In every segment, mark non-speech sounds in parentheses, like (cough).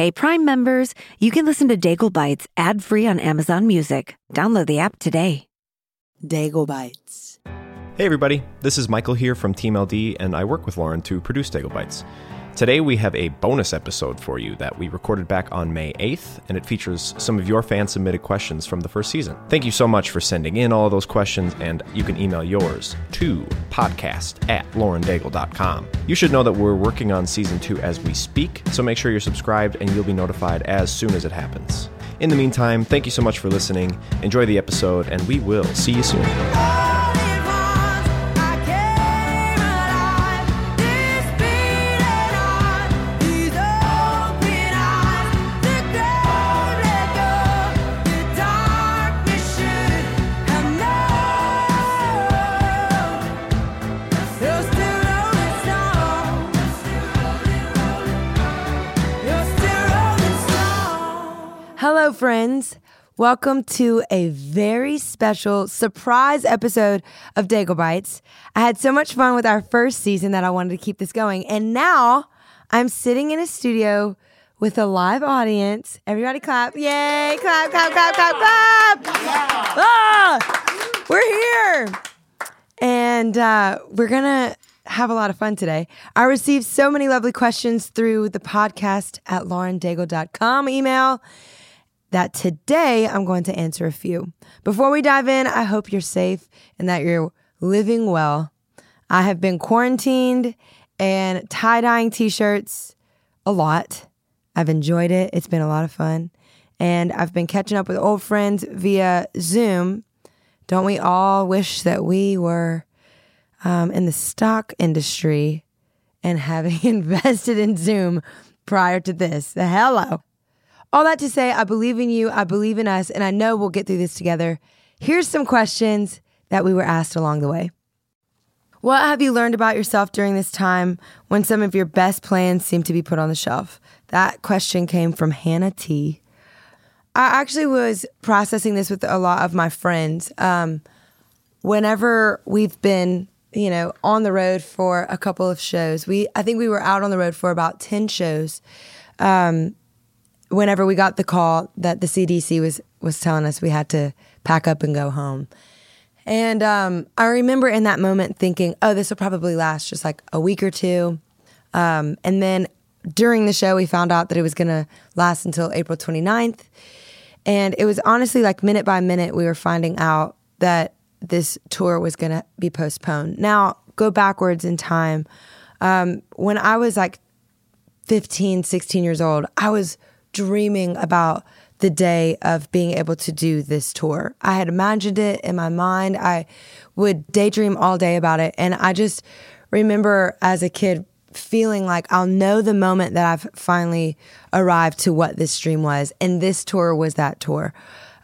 Hey, Prime members, you can listen to Daigle Bites ad free on Amazon Music. Download the app today. Daigle Bites. Hey everybody, this is Michael here from Team LD, and I work with Lauren to produce Daigle Bites. Today we have a bonus episode for you that we recorded back on May 8th, and it features some of your fan submitted questions from the first season. Thank you so much for sending in all of those questions, and you can email yours to podcast at laurendaigle.com. You should know that we're working on season two as we speak, so make sure you're subscribed and you'll be notified as soon as it happens. In the meantime, thank you so much for listening. Enjoy the episode, and we will see you soon. Friends. Welcome to a very special surprise episode of Daigle Bites. I had so much fun with our first season that I wanted to keep this going. And now I'm sitting in a studio with a live audience. Everybody clap. Yay. Clap, clap, clap, clap, clap. Ah, we're here. And uh, we're going to have a lot of fun today. I received so many lovely questions through the podcast at laurendaigle.com email that today I'm going to answer a few. Before we dive in, I hope you're safe and that you're living well. I have been quarantined and tie dyeing t shirts a lot. I've enjoyed it, it's been a lot of fun. And I've been catching up with old friends via Zoom. Don't we all wish that we were um, in the stock industry and (laughs) having invested in Zoom prior to this? Hello. All that to say, I believe in you, I believe in us, and I know we'll get through this together. Here's some questions that we were asked along the way. What have you learned about yourself during this time when some of your best plans seem to be put on the shelf? That question came from Hannah T. I actually was processing this with a lot of my friends. Um, whenever we've been, you know, on the road for a couple of shows, we I think we were out on the road for about ten shows. Um, whenever we got the call that the CDC was was telling us we had to pack up and go home. And um, I remember in that moment thinking, oh, this will probably last just like a week or two. Um, and then during the show, we found out that it was going to last until April 29th. And it was honestly like minute by minute, we were finding out that this tour was going to be postponed. Now, go backwards in time. Um, when I was like 15, 16 years old, I was dreaming about the day of being able to do this tour. I had imagined it in my mind. I would daydream all day about it. And I just remember as a kid feeling like I'll know the moment that I've finally arrived to what this dream was. And this tour was that tour.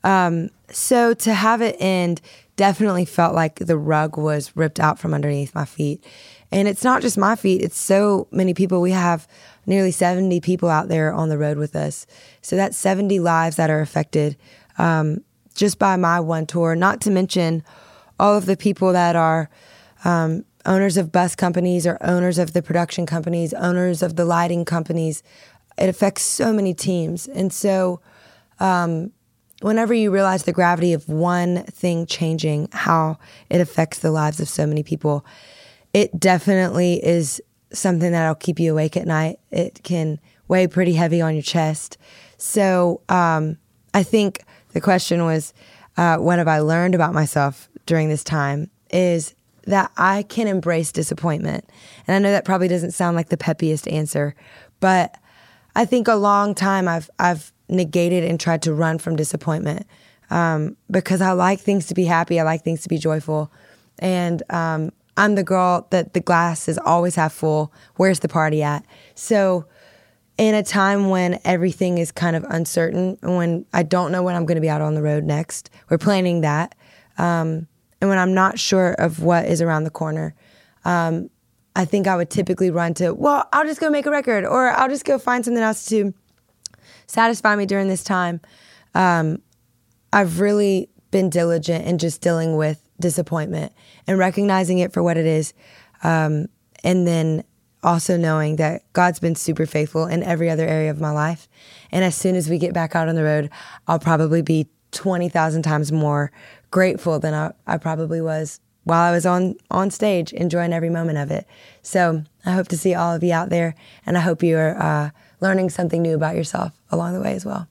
Um, so to have it end definitely felt like the rug was ripped out from underneath my feet. And it's not just my feet, it's so many people. We have nearly 70 people out there on the road with us. So that's 70 lives that are affected um, just by my one tour, not to mention all of the people that are um, owners of bus companies or owners of the production companies, owners of the lighting companies. It affects so many teams. And so, um, whenever you realize the gravity of one thing changing, how it affects the lives of so many people, it definitely is something that'll keep you awake at night. It can weigh pretty heavy on your chest. So um, I think the question was, uh, what have I learned about myself during this time? Is that I can embrace disappointment. And I know that probably doesn't sound like the peppiest answer, but I think a long time I've I've negated and tried to run from disappointment um, because I like things to be happy. I like things to be joyful, and um, I'm the girl that the glass is always half full. Where's the party at? So, in a time when everything is kind of uncertain, and when I don't know when I'm going to be out on the road next, we're planning that. Um, and when I'm not sure of what is around the corner, um, I think I would typically run to, well, I'll just go make a record or I'll just go find something else to satisfy me during this time. Um, I've really been diligent in just dealing with disappointment and recognizing it for what it is, um, and then also knowing that God's been super faithful in every other area of my life. And as soon as we get back out on the road, I'll probably be 20,000 times more grateful than I, I probably was while I was on, on stage, enjoying every moment of it. So I hope to see all of you out there, and I hope you're uh, learning something new about yourself along the way as well.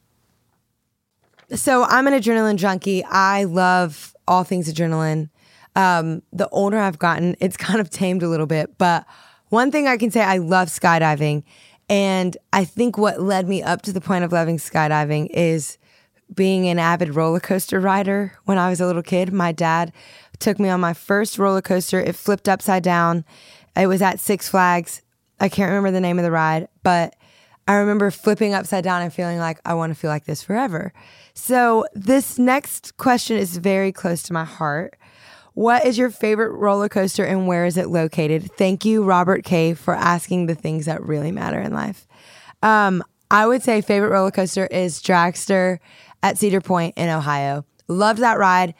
So I'm an adrenaline junkie. I love all things adrenaline. Um, the older I've gotten, (laughs) it's kind of tamed a little bit, but one thing I can say, I love skydiving. And I think what led me up to the point of loving skydiving is being an avid roller coaster rider when I was a little kid. My dad took me on my first roller coaster. It flipped upside down. It was at Six Flags. I can't remember the name of the ride, but I remember flipping upside down and feeling like I want to feel like this forever. So, this next question is very close to my heart. What is your favorite roller coaster and where is it located? Thank you, Robert K, for asking the things that really matter in life. Um, I would say favorite roller coaster is Dragster at Cedar Point in Ohio. Loved that ride.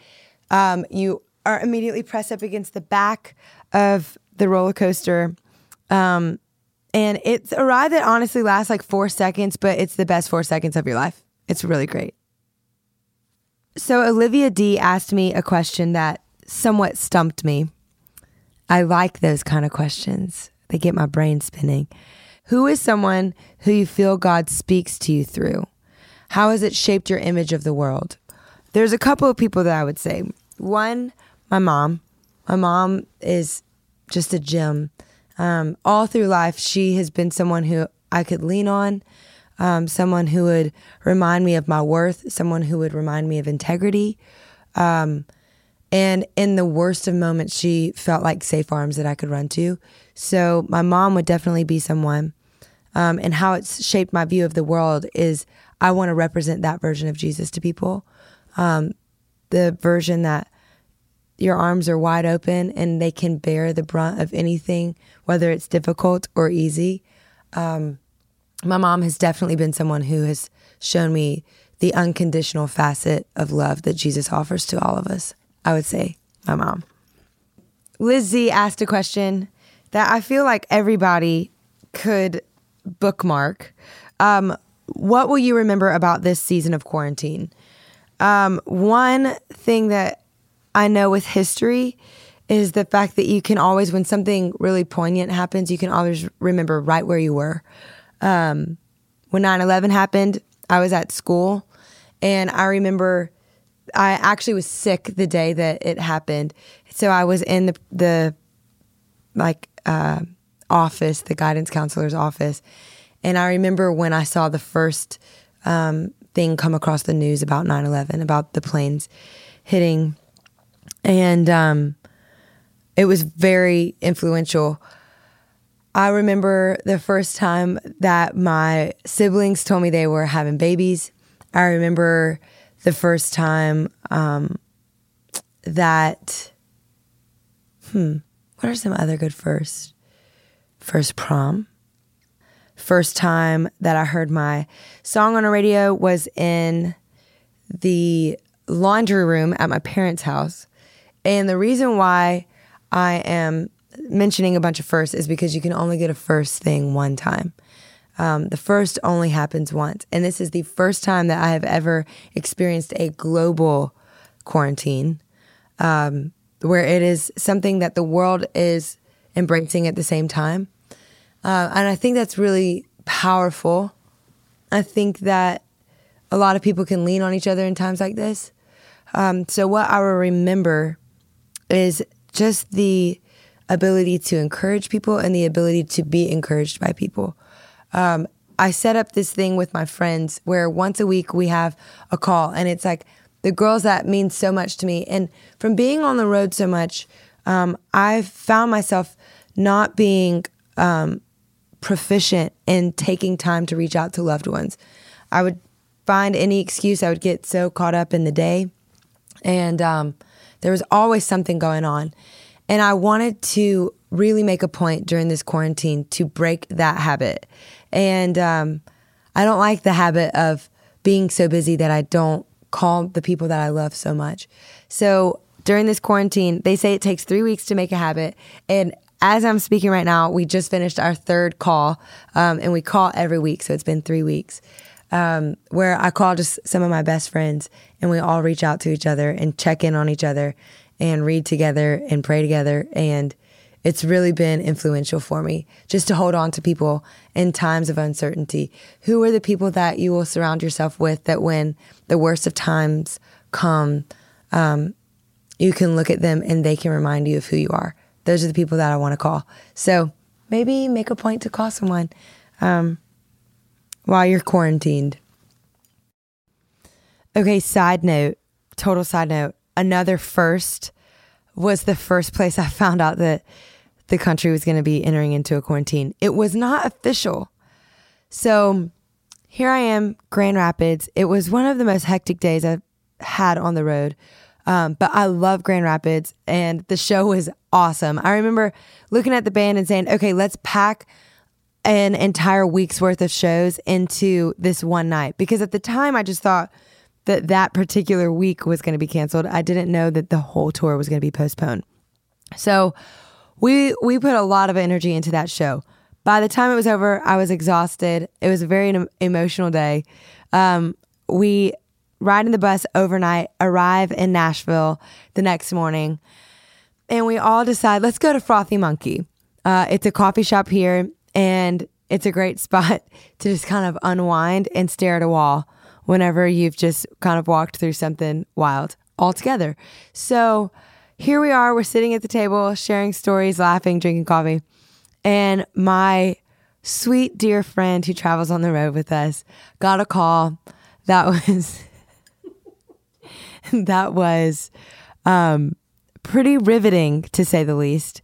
Um, you are immediately pressed up against the back of the roller coaster. Um, and it's a ride that honestly lasts like four seconds, but it's the best four seconds of your life. It's really great. So, Olivia D asked me a question that somewhat stumped me. I like those kind of questions, they get my brain spinning. Who is someone who you feel God speaks to you through? How has it shaped your image of the world? There's a couple of people that I would say. One, my mom. My mom is just a gem. Um, all through life, she has been someone who I could lean on, um, someone who would remind me of my worth, someone who would remind me of integrity. Um, and in the worst of moments, she felt like safe arms that I could run to. So my mom would definitely be someone. Um, and how it's shaped my view of the world is I want to represent that version of Jesus to people. Um, the version that your arms are wide open and they can bear the brunt of anything, whether it's difficult or easy. Um, my mom has definitely been someone who has shown me the unconditional facet of love that Jesus offers to all of us. I would say my mom. Lizzie asked a question that I feel like everybody could bookmark. Um, what will you remember about this season of quarantine? Um, one thing that I know with history is the fact that you can always, when something really poignant happens, you can always remember right where you were. Um, when 9 11 happened, I was at school and I remember I actually was sick the day that it happened. So I was in the the like uh, office, the guidance counselor's office, and I remember when I saw the first um, thing come across the news about 9/11, about the planes hitting, and um, it was very influential. I remember the first time that my siblings told me they were having babies. I remember the first time um, that, hmm, what are some other good first? First prom. First time that I heard my song on a radio was in the laundry room at my parents' house. And the reason why I am mentioning a bunch of firsts is because you can only get a first thing one time. Um, the first only happens once. And this is the first time that I have ever experienced a global quarantine um, where it is something that the world is embracing at the same time. Uh, and I think that's really powerful. I think that a lot of people can lean on each other in times like this. Um, so, what I will remember is just the ability to encourage people and the ability to be encouraged by people um, I set up this thing with my friends where once a week we have a call, and it's like the girls that mean so much to me. And from being on the road so much, um, I've found myself not being um, proficient in taking time to reach out to loved ones. I would find any excuse. I would get so caught up in the day, and um, there was always something going on. And I wanted to really make a point during this quarantine to break that habit and um, I don't like the habit of being so busy that I don't call the people that I love so much. So during this quarantine, they say it takes three weeks to make a habit. And as I'm speaking right now, we just finished our third call, um, and we call every week, so it's been three weeks. Um, where I call just some of my best friends, and we all reach out to each other and check in on each other, and read together and pray together, and it's really been influential for me just to hold on to people in times of uncertainty. Who are the people that you will surround yourself with that when the worst of times come, um, you can look at them and they can remind you of who you are. Those are the people that I want to call. So maybe make a point to call someone um, while you're quarantined. Okay, side note, total side note. Another first was the first place I (laughs) found out that the country was going to be entering into a quarantine. It was not official. So here I am, Grand Rapids. It was one of the most hectic days I've had on the road. Um, but I love Grand Rapids and the show was awesome. I remember looking at the band and saying, okay, let's pack an entire week's worth of shows into this one night. Because at the time, I just thought that that particular week was going to be canceled. I didn't know that the whole tour was going to be postponed. So we we put a lot of energy into that show. By the time it was over, I was exhausted. It was a very emotional day. Um, we ride in the bus overnight, arrive in Nashville the next morning, and we all decide let's go to Frothy Monkey. Uh, it's a coffee shop here, and it's a great (laughs) spot to just kind of unwind and stare at a wall whenever you've just kind of walked through something wild all together. So here we are, we're sitting at the table, sharing stories, laughing, drinking coffee. And my sweet dear friend who travels on the road with us got a call that was (laughs) that was um, pretty riveting to say the least.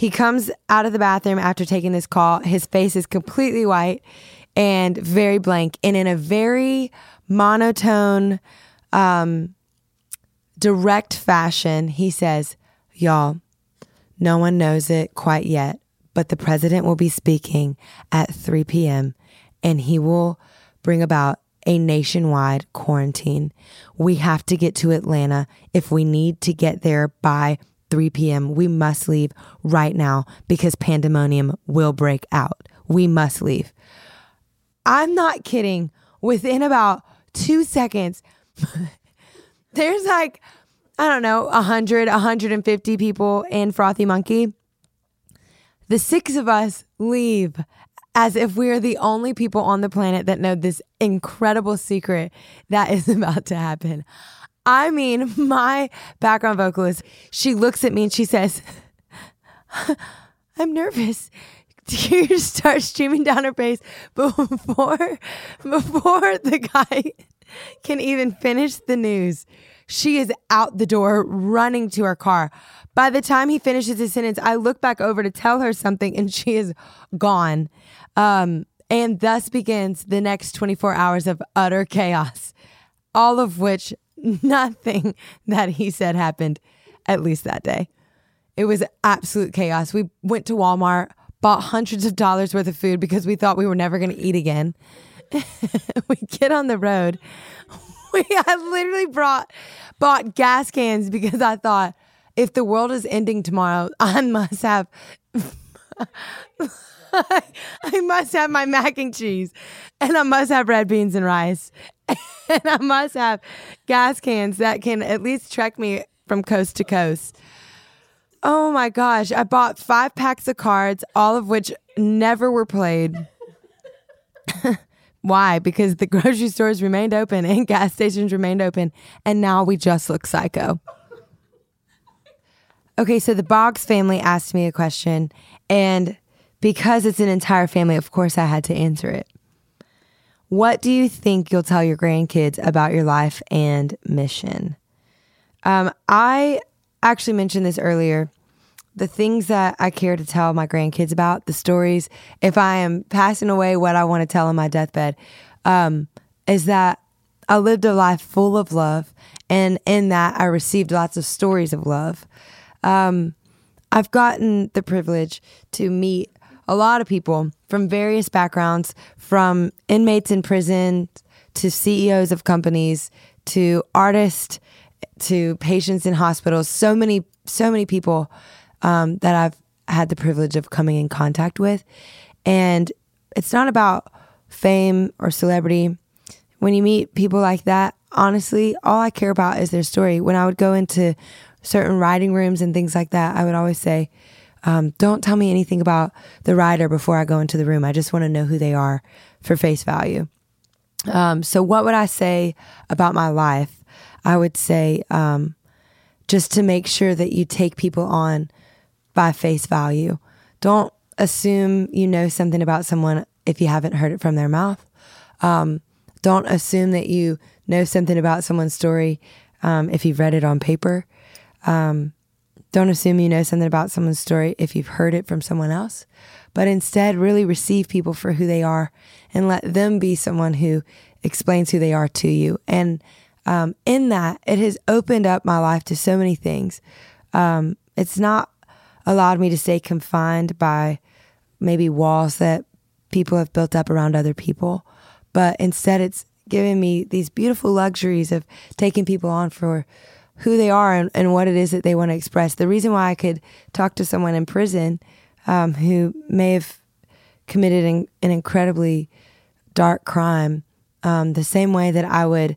He comes out of the bathroom after taking this call. His face is completely white and very blank, and in a very monotone, um, direct fashion, he says, Y'all, no one knows it quite yet, but the president will be speaking at 3 p.m. and he will bring about a nationwide quarantine. We have to get to Atlanta. If we need to get there by 3 p.m., we must leave right now because pandemonium will break out. We must leave. I'm not kidding. Within about two seconds, (laughs) there's like, I don't know, 100, 150 people in Frothy Monkey. The six of us leave as if we are the only people on the planet that know this incredible secret that is (laughs) about to happen. I mean, (laughs) my background vocalist, she looks at me and she says, I'm nervous. (laughs) Tears start streaming down her face before (laughs) before the guy can even finish the news. She is out the door running to her car. By the time he finishes his sentence, I look back over to tell her something and she is gone. Um, and thus begins the next 24 hours of utter chaos, all of which (laughs) nothing that he said happened, at least that day. It was absolute chaos. We went to Walmart, bought hundreds of dollars worth of food because we thought we were never going to eat again. (laughs) we get on the road. (laughs) We, I literally brought bought gas cans because I thought if the world is ending tomorrow, I must have I must have my mac and cheese, and I must have red beans and rice, and (laughs) I must have gas cans that can at least trek me from coast to coast. Oh my gosh, I bought five packs of cards, all of which never were played. (laughs) Why? Because the (laughs) grocery stores remained open and gas stations remained open, and now we just look psycho. Okay, so the Boggs family asked me a question, and because it's an entire family, of course I had to answer it. What do you think you'll tell your grandkids about your life and mission? Um, I actually mentioned this earlier. The things that I care to tell my grandkids about, the stories, if I am passing away, what I want to tell on my deathbed, um, is that I lived a life full of love. And in that, I received lots of stories of love. Um, I've gotten the privilege to meet a lot of people from various backgrounds, from inmates in prison to CEOs of companies to artists to patients in hospitals. So many, so many people um, that I've had the privilege of coming in contact with. And it's not about fame or celebrity. When you meet people like that, honestly, all I care about is their story. When I would go into certain writing rooms and things like that, I would always say, um, don't tell me anything about the writer before I go into the room. I just want to know who they are for face value. Um, so, what would I say about my life? I would say um, just to make sure that you take people on by face value. Don't assume you know something about someone if you haven't heard it from their mouth. Um, don't assume that you know something about someone's story um, if you've read it on paper. Um, don't assume you know something about someone's story if you've heard it from someone else, but instead really receive people for who they are and let them be someone who explains who they are to you. And um, in that, it has opened up my life to so many things. Um, it's not allowed me to stay confined by maybe walls that people have built up around other people, but instead, it's given me these beautiful luxuries of taking people on for who they are and, and what it is that they want to express. The reason why I could talk to someone in prison um, who may have committed an, an incredibly dark crime, um, the same way that I would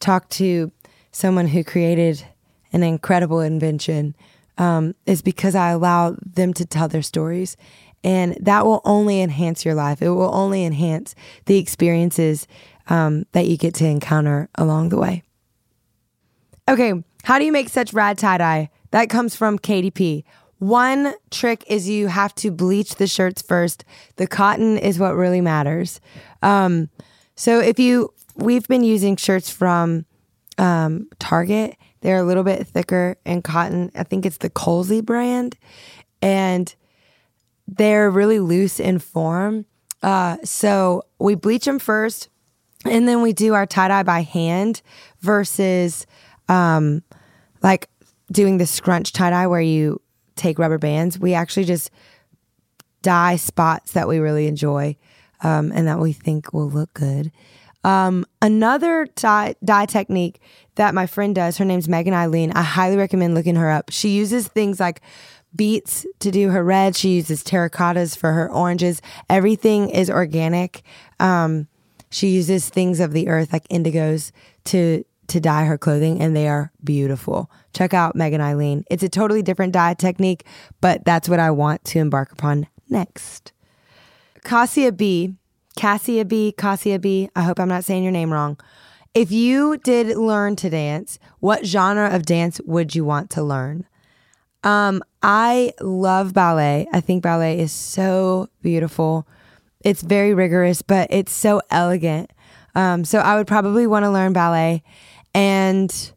talk to someone who created an incredible invention, um, is because I allow them to tell their stories. And that will only enhance your life. It will only enhance the experiences um, that you get to encounter along the way. Okay, how do you make such rad tie dye? That comes from KDP. One trick is you have to bleach the shirts first. The cotton is what really matters. Um, so if you, we've been using shirts from um, Target. They're a little bit thicker in cotton. I think it's the Colsey brand, and they're really loose in form. Uh, so we bleach them first, and then we do our tie dye by hand versus um, like doing the scrunch tie dye where you take rubber bands. We actually just dye spots that we really enjoy um, and that we think will look good. Um, another dye, dye technique that my friend does, her name's Megan Eileen. I highly recommend looking her up. She uses things like beets to do her red. She uses terracottas for her oranges. Everything is organic. Um, she uses things of the earth like indigos to to dye her clothing and they are beautiful. Check out Megan Eileen. It's a totally different dye technique, but that's what I want to embark upon next. Cassia B, Cassia B, Cassia B, I hope I'm not saying your name wrong. If you did learn to dance, what genre of dance would you want to learn? Um, I love ballet. I think ballet is so beautiful. It's very rigorous, but it's so elegant. Um, so I would probably want to learn ballet and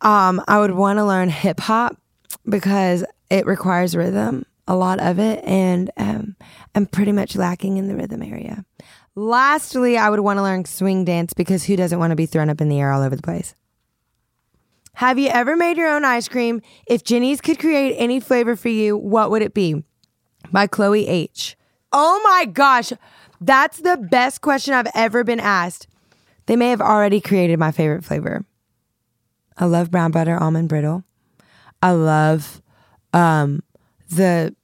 um, I would want to learn hip hop because it requires rhythm, a lot of it, and um, I'm pretty much lacking in the rhythm area. Lastly, I would want to learn swing dance because who doesn't want to be thrown up in the air all over the place? Have you ever made your own ice cream? If Jeni's could create any flavor for you, what would it be? By Chloe H. Oh my gosh, that's the best question I've ever been asked. They may have already created my favorite flavor. I love brown butter almond brittle. I love um, the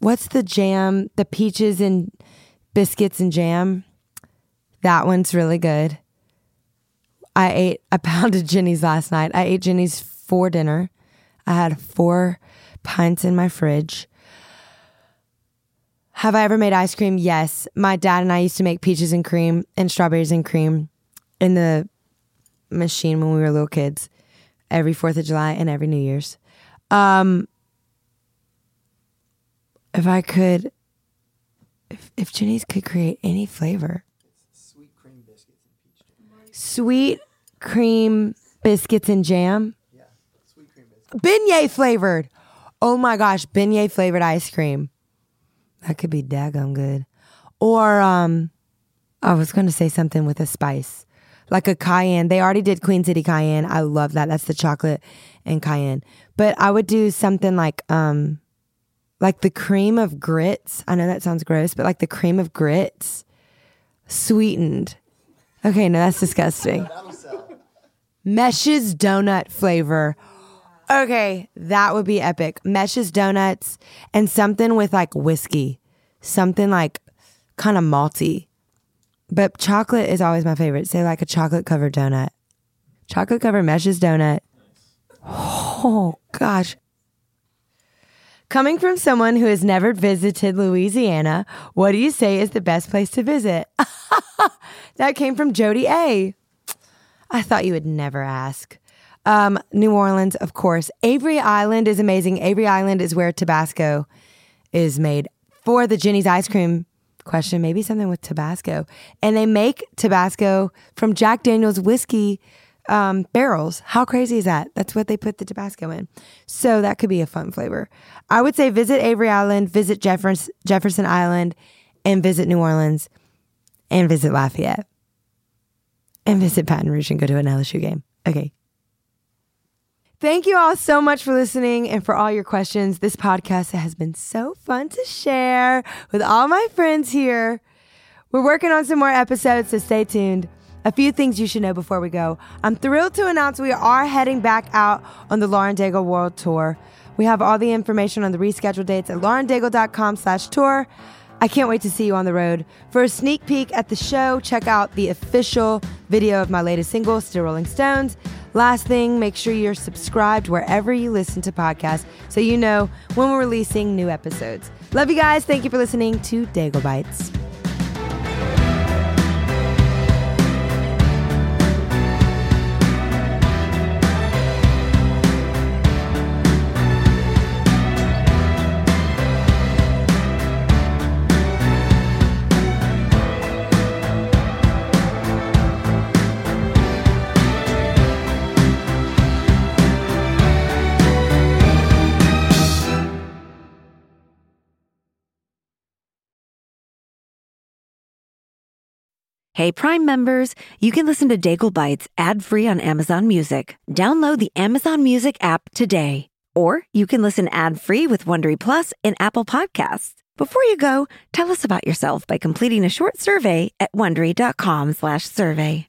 what's the jam? The peaches and biscuits and jam. That one's really good. I ate I (laughs) pounded Jeni's last night. I ate Jeni's for dinner. I had four pints in my fridge. Have I ever made ice cream? Yes. My dad and I used to make peaches and cream and strawberries and cream in the machine when we were little kids every 4th of July and every New Year's. Um, if I could, if, if Jeni's could create any flavor, sweet cream biscuits and peach jam. Sweet cream biscuits and jam. Yeah, sweet cream biscuits. Beignet flavored. Oh my gosh, beignet flavored ice cream. That could be daggum good. Or um, I was going to say something with a spice like a cayenne. They already did Queen City cayenne. I love that. That's the chocolate and cayenne. But I would do something like um like the cream of grits. I know that sounds gross, but like the cream of grits sweetened. Okay, no, that's disgusting. Meche's donut flavor. Okay, that would be epic. Meche's donuts and something with like whiskey, something like kind of malty. But chocolate is always my favorite. Say like a chocolate covered donut. Chocolate covered Meche's donut. Oh gosh. Coming from someone who has never visited Louisiana, what do you say is the best place to visit? (laughs) that came from Jody A. I thought you would never ask. Um, New Orleans, of course. Avery Island is amazing. Avery Island is where Tabasco is made for the Jeni's ice cream question. Maybe something with Tabasco. And they make Tabasco from Jack Daniels whiskey um, barrels. How crazy is that? That's what they put the Tabasco in. So that could be a fun flavor. I would say visit Avery Island, visit Jefferson, Jefferson Island, and visit New Orleans, and visit Lafayette, and visit Baton Rouge and go to an LSU game. Okay. Thank you all so much for listening and for all your questions. This podcast has been so fun to share with all my friends here. We're working on some more episodes, so stay tuned. A few things you should know before we go. I'm thrilled to announce we are heading back out on the Lauren Daigle World Tour. We have all the information on the rescheduled dates at laurendaigle.com slash tour. I can't wait to see you on the road. For a sneak peek at the show, check out the official video of my latest single, Still Rolling Stones. Last thing, make sure you're subscribed wherever you listen to podcasts so you know when we're releasing new episodes. Love you guys. Thank you for listening to Daigle Bites. Hey, Prime members, you can listen to Daigle Bites ad free on Amazon Music. Download the Amazon Music app today. Or you can listen ad free with Wondery Plus in Apple Podcasts. Before you go, tell us about yourself by completing a short survey at wondery.com/survey.